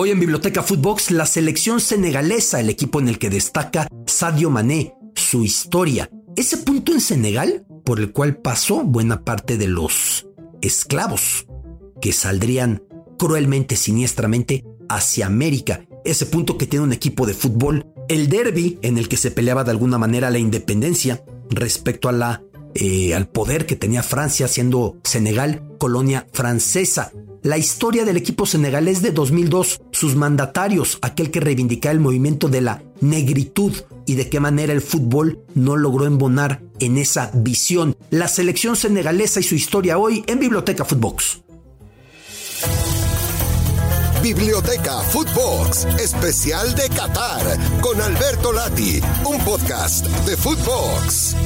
Hoy en Biblioteca Footbox, la selección senegalesa, el equipo en el que destaca Sadio Mané, su historia, ese punto en Senegal por el cual pasó buena parte de los esclavos que saldrían cruelmente, siniestramente hacia América. Ese punto que tiene un equipo de fútbol, el derby en el que se peleaba de alguna manera la independencia respecto a la eh, al poder que tenía Francia siendo Senegal colonia francesa. La historia del equipo senegalés de 2002, sus mandatarios, aquel que reivindicaba el movimiento de la negritud y de qué manera el fútbol no logró embonar en esa visión. La selección senegalesa y su historia hoy en Biblioteca Footbox. Biblioteca Footbox, especial de Qatar, con Alberto Lati, un podcast de Footbox.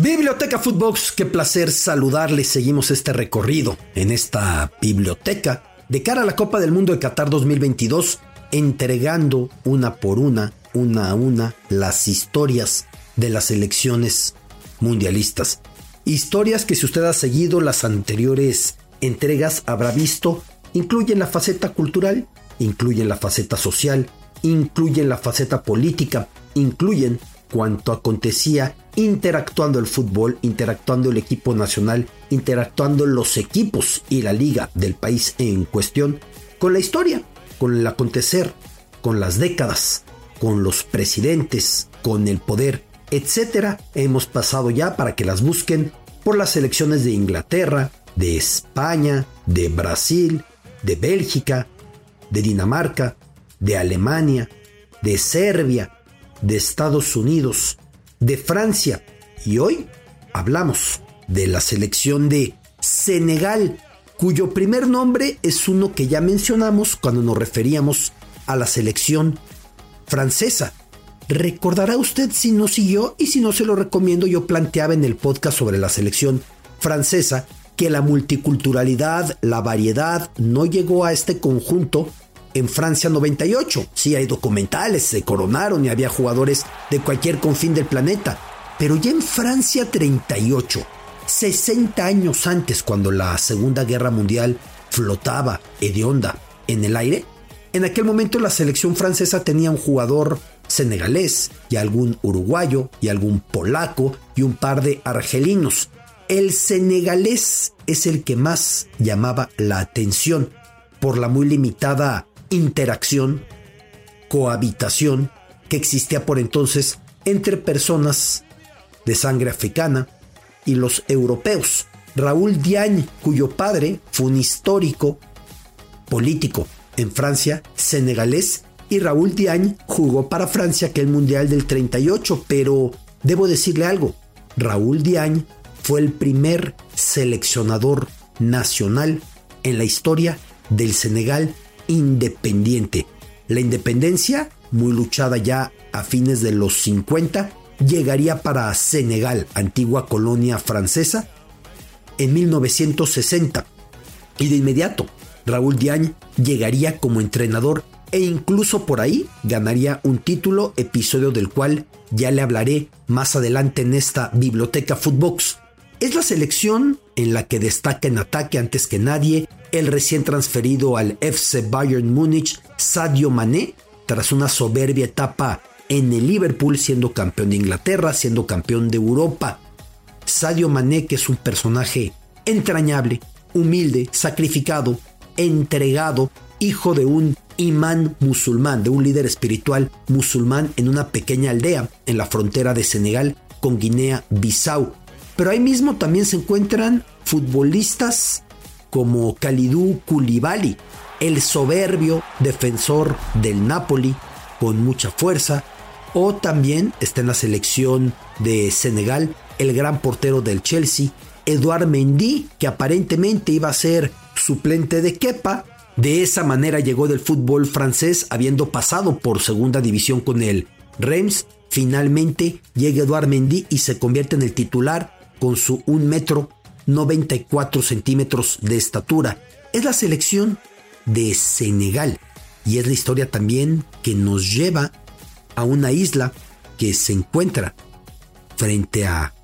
Biblioteca Footbox, qué placer saludarles. Seguimos este recorrido en esta biblioteca de cara a la Copa del Mundo de Qatar 2022, entregando una por una, una a una, las historias de las elecciones mundialistas. Historias que si usted ha seguido las anteriores entregas habrá visto, incluyen la faceta cultural, incluyen la faceta social, incluyen la faceta política, incluyen cuanto acontecía interactuando el fútbol, interactuando el equipo nacional, interactuando los equipos y la liga del país en cuestión con la historia, con el acontecer, con las décadas, con los presidentes, con el poder, etcétera. Hemos pasado ya para que las busquen por las elecciones de Inglaterra, de España, de Brasil, de Bélgica, de Dinamarca, de Alemania, de Serbia, de Estados Unidos, de Francia y hoy hablamos de la selección de Senegal, cuyo primer nombre es uno que ya mencionamos cuando nos referíamos a la selección francesa. Recordará usted si no siguió y si no se lo recomiendo, yo planteaba en el podcast sobre la selección francesa que la multiculturalidad, la variedad no llegó a este conjunto en Francia 98. Sí hay documentales, se coronaron y había jugadores de cualquier confín del planeta. Pero ya en Francia 38, 60 años antes, cuando la Segunda Guerra Mundial flotaba hedionda en el aire, en aquel momento la selección francesa tenía un jugador senegalés y algún uruguayo y algún polaco y un par de argelinos. El senegalés es el que más llamaba la atención por la muy limitada interacción, cohabitación que existía por entonces entre personas de sangre africana y los europeos. Raúl Diagne, cuyo padre fue un histórico político en Francia, senegalés, y Raúl Diagne jugó para Francia aquel Mundial del 38, pero debo decirle algo, Raúl Diagne fue el primer seleccionador nacional en la historia del Senegal independiente. La independencia, muy luchada ya a fines de los 50, llegaría para Senegal, antigua colonia francesa, en 1960. Y de inmediato, Raúl Diagne llegaría como entrenador e incluso por ahí ganaría un título, episodio del cual ya le hablaré más adelante en esta biblioteca Footbox. Es la selección en la que destaca en ataque antes que nadie el recién transferido al FC Bayern Múnich Sadio Mané tras una soberbia etapa en el Liverpool siendo campeón de Inglaterra, siendo campeón de Europa. Sadio Mané que es un personaje entrañable, humilde, sacrificado, entregado, hijo de un imán musulmán, de un líder espiritual musulmán en una pequeña aldea en la frontera de Senegal con Guinea-Bissau. Pero ahí mismo también se encuentran futbolistas como Kalidou Koulibaly, el soberbio defensor del Napoli con mucha fuerza, o también está en la selección de Senegal el gran portero del Chelsea, Eduard Mendy, que aparentemente iba a ser suplente de Kepa. De esa manera llegó del fútbol francés, habiendo pasado por segunda división con el Reims. Finalmente llega Eduard Mendy y se convierte en el titular con su 1 metro 94 centímetros de estatura. Es la selección de Senegal y es la historia también que nos lleva a una isla que se encuentra frente a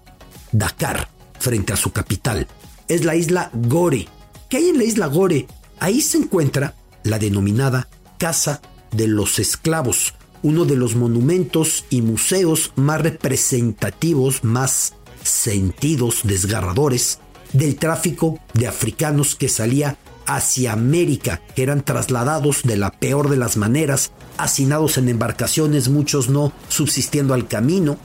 Dakar, frente a su capital. Es la isla Gore. ¿Qué hay en la isla Gore? Ahí se encuentra la denominada Casa de los Esclavos, uno de los monumentos y museos más representativos, más sentidos, desgarradores, del tráfico de africanos que salía hacia América, que eran trasladados de la peor de las maneras, hacinados en embarcaciones, muchos no subsistiendo al camino,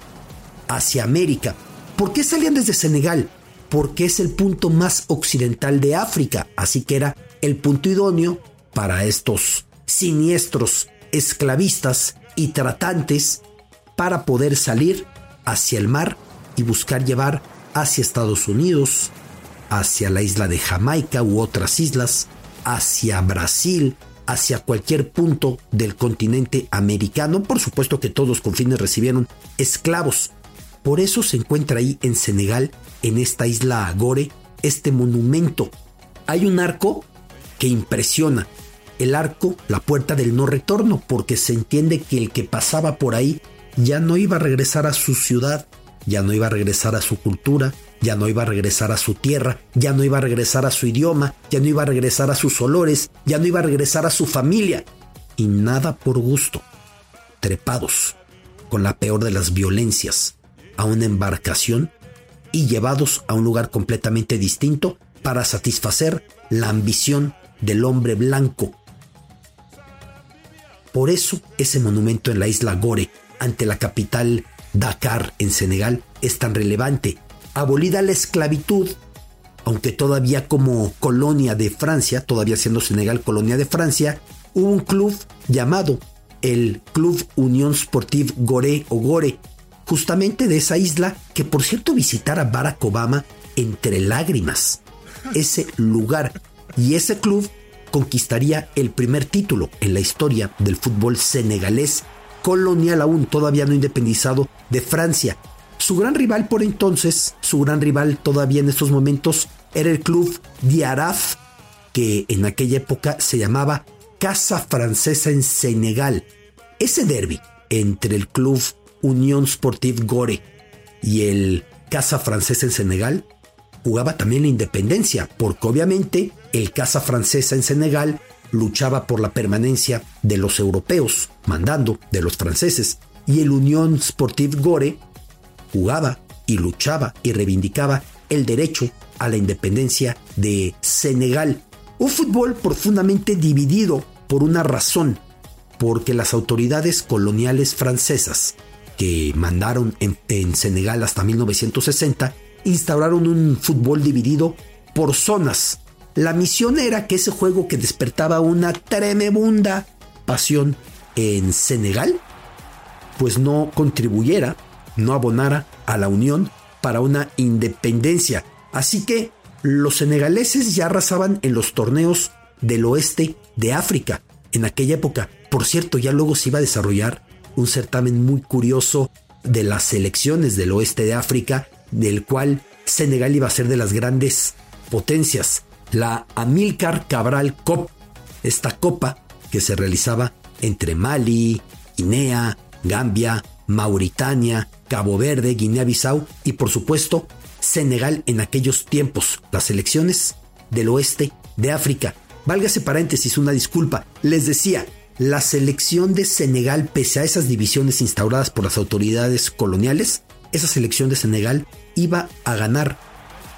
hacia América. ¿Por qué salían desde Senegal? Porque es el punto más occidental de África, así que era el punto idóneo para estos siniestros esclavistas y tratantes para poder salir hacia el mar y buscar llevar hacia Estados Unidos, hacia la isla de Jamaica u otras islas, hacia Brasil, hacia cualquier punto del continente americano. Por supuesto que todos con fines recibieron esclavos. Por eso se encuentra ahí en Senegal, en esta isla Agore, este monumento. Hay un arco que impresiona. El arco, la puerta del no retorno, porque se entiende que el que pasaba por ahí ya no iba a regresar a su ciudad, ya no iba a regresar a su cultura, ya no iba a regresar a su tierra, ya no iba a regresar a su idioma, ya no iba a regresar a sus olores, ya no iba a regresar a su familia. Y nada por gusto. Trepados, con la peor de las violencias, a una embarcación y llevados a un lugar completamente distinto para satisfacer la ambición del hombre blanco. Por eso ese monumento en la isla Gore, ante la capital Dakar en Senegal, es tan relevante abolida la esclavitud, aunque todavía como colonia de Francia, todavía siendo Senegal colonia de Francia, hubo un club llamado el Club Unión Sportive Gore o Gore, justamente de esa isla que por cierto visitara Barack Obama entre lágrimas. Ese lugar y ese club conquistaría el primer título en la historia del fútbol senegalés, colonial aún todavía no independizado de Francia, su gran rival por entonces, su gran rival todavía en estos momentos, era el club Diaraf, que en aquella época se llamaba Casa Francesa en Senegal. Ese derby entre el club Unión Sportive Gore y el Casa Francesa en Senegal jugaba también la independencia, porque obviamente el Casa Francesa en Senegal luchaba por la permanencia de los europeos, mandando de los franceses, y el Unión Sportive Gore jugaba y luchaba y reivindicaba el derecho a la independencia de Senegal. Un fútbol profundamente dividido por una razón, porque las autoridades coloniales francesas que mandaron en, Senegal hasta 1960 instauraron un fútbol dividido por zonas. La misión era que ese juego que despertaba una tremenda pasión en Senegal, pues no contribuyera no abonara a la Unión para una independencia. Así que los senegaleses ya arrasaban en los torneos del oeste de África en aquella época. Por cierto, ya luego se iba a desarrollar un certamen muy curioso de las selecciones del oeste de África, del cual Senegal iba a ser de las grandes potencias. La Amilcar Cabral Cup, esta copa que se realizaba entre Mali, Guinea, Gambia, Mauritania, Cabo Verde, Guinea-Bissau y por supuesto Senegal en aquellos tiempos, las elecciones del oeste de África. Válgase paréntesis, una disculpa. Les decía, la selección de Senegal, pese a esas divisiones instauradas por las autoridades coloniales, esa selección de Senegal iba a ganar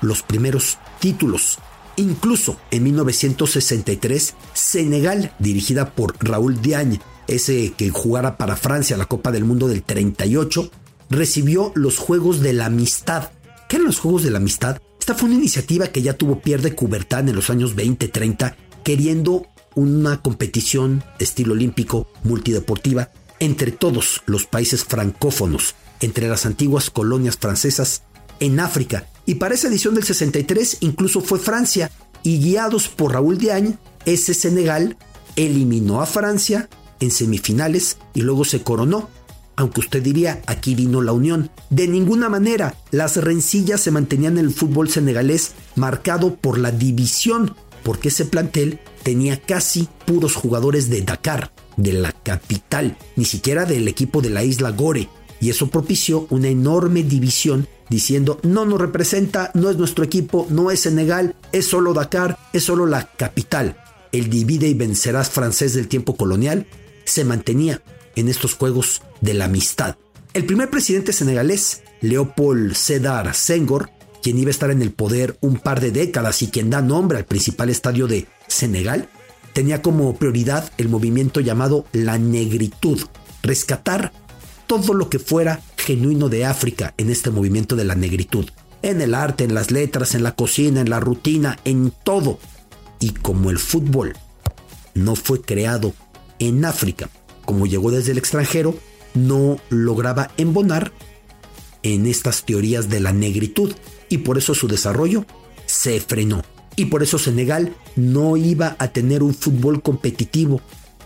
los primeros títulos. Incluso en 1963, Senegal, dirigida por Raúl Diagne, ese que jugara para Francia la Copa del Mundo del 38, recibió los Juegos de la Amistad. ¿Qué eran los Juegos de la Amistad? Esta fue una iniciativa que ya tuvo Pierre de Coubertin en los años 20-30, queriendo una competición estilo olímpico multideportiva entre todos los países francófonos, entre las antiguas colonias francesas en África. Y para esa edición del 63 incluso fue Francia, y guiados por Raúl Diagne, ese Senegal eliminó a Francia en semifinales y luego se coronó. Aunque usted diría, aquí vino la unión. De ninguna manera, las rencillas se mantenían en el fútbol senegalés marcado por la división, porque ese plantel tenía casi puros jugadores de Dakar, de la capital, ni siquiera del equipo de la isla Gore, y eso propició una enorme división diciendo no nos representa, no es nuestro equipo, no es Senegal, es solo Dakar, es solo la capital. el divide y vencerás francés del tiempo colonial, se mantenía en estos juegos de la amistad. El primer presidente senegalés, Leopold Sedar Senghor, quien iba a estar en el poder un par de décadas y quien da nombre al principal estadio de Senegal, tenía como prioridad el movimiento llamado la negritud, rescatar todo lo que fuera genuino de África en este movimiento de la negritud, en el arte, en las letras, en la cocina, en la rutina, en todo. Y como el fútbol no fue creado en África, como llegó desde el extranjero, no lograba embonar en estas teorías de la negritud y por eso su desarrollo se frenó. Y por eso Senegal no iba a tener un fútbol competitivo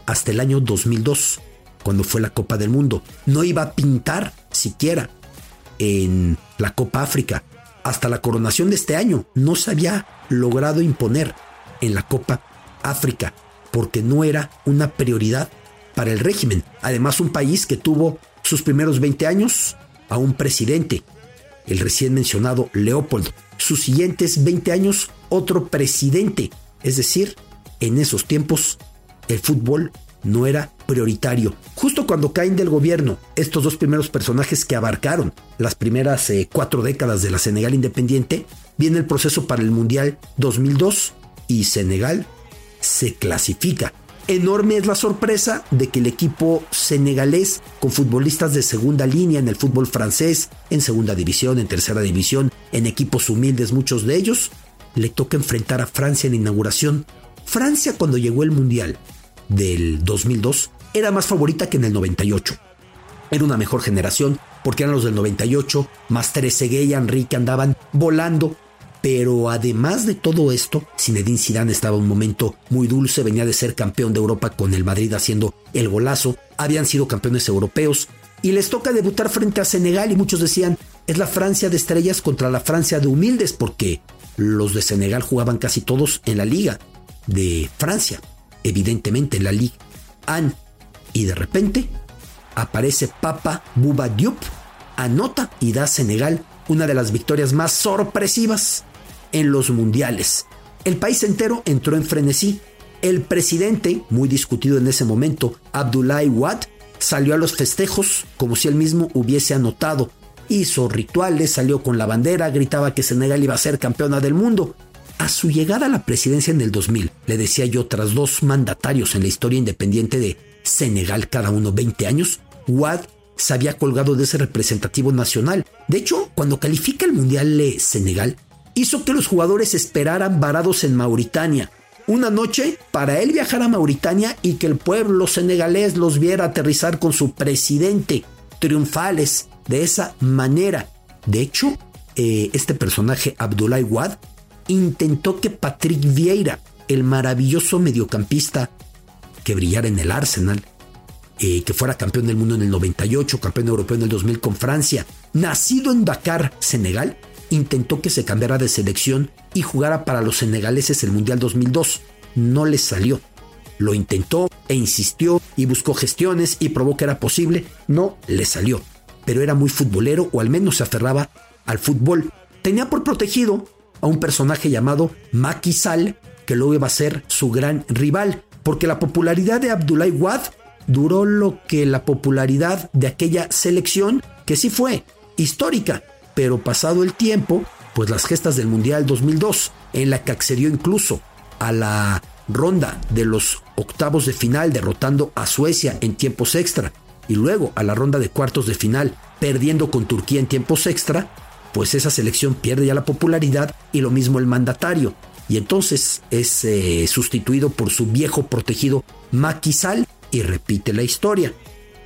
hasta el año 2002, cuando fue la Copa del Mundo. No iba a pintar siquiera en la Copa África. Hasta la coronación de este año no se había logrado imponer en la Copa África porque no era una prioridad para el régimen. Además, un país que tuvo sus primeros 20 años a un presidente, el recién mencionado Leopoldo. Sus siguientes 20 años, otro presidente. Es decir, en esos tiempos, el fútbol no era prioritario. Justo cuando caen del gobierno estos dos primeros personajes que abarcaron las primeras eh, cuatro décadas de la Senegal independiente, viene el proceso para el Mundial 2002 y Senegal se clasifica. Enorme es la sorpresa de que el equipo senegalés, con futbolistas de segunda línea en el fútbol francés, en segunda división, en tercera división, en equipos humildes muchos de ellos, le toca enfrentar a Francia en inauguración. Francia cuando llegó el Mundial del 2002 era más favorita que en el 98. Era una mejor generación porque eran los del 98, más Trezeguet y Enrique andaban volando pero además de todo esto, Zinedine Zidane estaba en un momento muy dulce, venía de ser campeón de Europa con el Madrid haciendo el golazo, habían sido campeones europeos y les toca debutar frente a Senegal y muchos decían, es la Francia de estrellas contra la Francia de humildes porque los de Senegal jugaban casi todos en la liga de Francia, evidentemente en la Liga AN y de repente aparece Papa Bouba Diop, anota y da a Senegal una de las victorias más sorpresivas en los mundiales. El país entero entró en frenesí. El presidente, muy discutido en ese momento, Abdoulaye Wad, salió a los festejos como si él mismo hubiese anotado. Hizo rituales, salió con la bandera, gritaba que Senegal iba a ser campeona del mundo. A su llegada a la presidencia en el 2000, le decía yo, tras dos mandatarios en la historia independiente de Senegal, cada uno 20 años, Wad se había colgado de ese representativo nacional. De hecho, cuando califica el Mundial de Senegal, hizo que los jugadores esperaran varados en Mauritania. Una noche para él viajar a Mauritania y que el pueblo senegalés los viera aterrizar con su presidente, triunfales, de esa manera. De hecho, eh, este personaje, Abdoulaye Wad, intentó que Patrick Vieira, el maravilloso mediocampista que brillara en el Arsenal, eh, que fuera campeón del mundo en el 98, campeón europeo en el 2000 con Francia, nacido en Dakar, Senegal, intentó que se cambiara de selección y jugara para los senegaleses el Mundial 2002. No le salió. Lo intentó e insistió y buscó gestiones y probó que era posible. No le salió. Pero era muy futbolero o al menos se aferraba al fútbol. Tenía por protegido a un personaje llamado Macky Sall, que luego iba a ser su gran rival, porque la popularidad de Abdoulaye Wad duró lo que la popularidad de aquella selección, que sí fue histórica, pero pasado el tiempo, pues las gestas del Mundial 2002, en la que accedió incluso a la ronda de los octavos de final derrotando a Suecia en tiempos extra y luego a la ronda de cuartos de final perdiendo con Turquía en tiempos extra, pues esa selección pierde ya la popularidad y lo mismo el mandatario. Y entonces es eh, sustituido por su viejo protegido Macky Sall y repite la historia.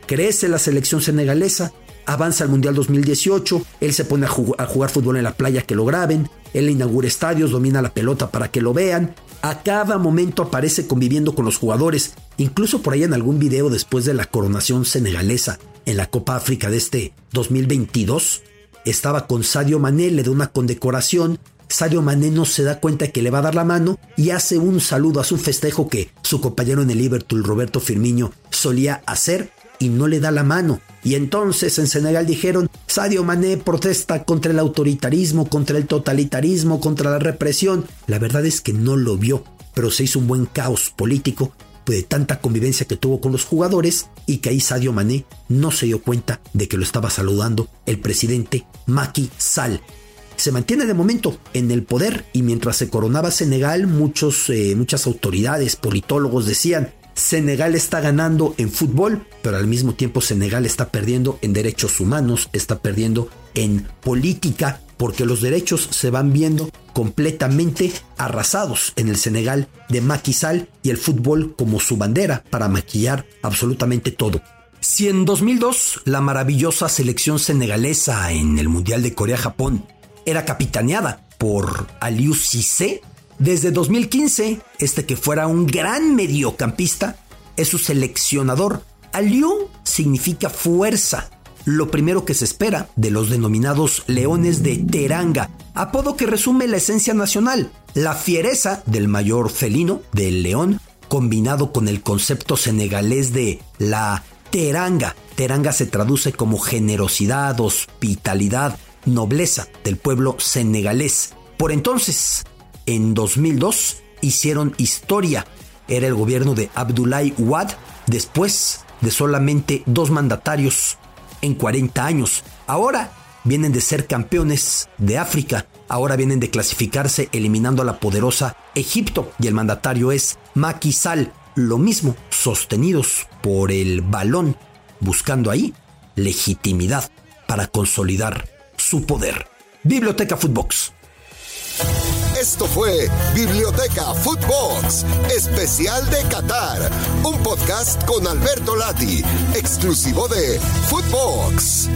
Crece la selección senegalesa, avanza al Mundial 2018, él se pone a, jugar fútbol en la playa que lo graben, él inaugura estadios, domina la pelota para que lo vean, a cada momento aparece conviviendo con los jugadores, incluso por ahí en algún video después de la coronación senegalesa en la Copa África de este 2022, estaba con Sadio Mané, le da una condecoración, Sadio Mané no se da cuenta que le va a dar la mano y hace un saludo, hace un festejo que su compañero en el Liverpool, Roberto Firmino, solía hacer y no le da la mano. Y entonces en Senegal dijeron, Sadio Mané protesta contra el autoritarismo, contra el totalitarismo, contra la represión. La verdad es que no lo vio. pero se hizo un buen caos político de tanta convivencia que tuvo con los jugadores y que ahí Sadio Mané no se dio cuenta de que lo estaba saludando el presidente Macky Sall. Se mantiene de momento en el poder y mientras se coronaba Senegal, muchos, eh, muchas autoridades, politólogos decían, Senegal está ganando en fútbol, pero al mismo tiempo Senegal está perdiendo en derechos humanos, está perdiendo en política porque los derechos se van viendo completamente arrasados en el Senegal de Macky y el fútbol como su bandera para maquillar absolutamente todo. Si en 2002 la maravillosa selección senegalesa en el Mundial de Corea-Japón era capitaneada por Aliou Cissé, desde 2015 este que fuera un gran mediocampista es su seleccionador. Aliou significa fuerza lo primero que se espera de los denominados leones de Teranga, apodo que resume la esencia nacional, la fiereza del mayor felino, del león, combinado con el concepto senegalés de la teranga. Teranga se traduce como generosidad, hospitalidad, nobleza del pueblo senegalés. Por entonces, en 2002, hicieron historia. Era el gobierno de Abdoulaye Wade después de solamente dos mandatarios en 40 años. Ahora vienen de ser campeones de África, ahora vienen de clasificarse eliminando a la poderosa Egipto y el mandatario es Macky lo mismo, sostenidos por el balón, buscando ahí legitimidad para consolidar su poder. Biblioteca Footbox. Esto fue Biblioteca Footbox, especial de Qatar, un podcast con Alberto Lati, exclusivo de Footbox.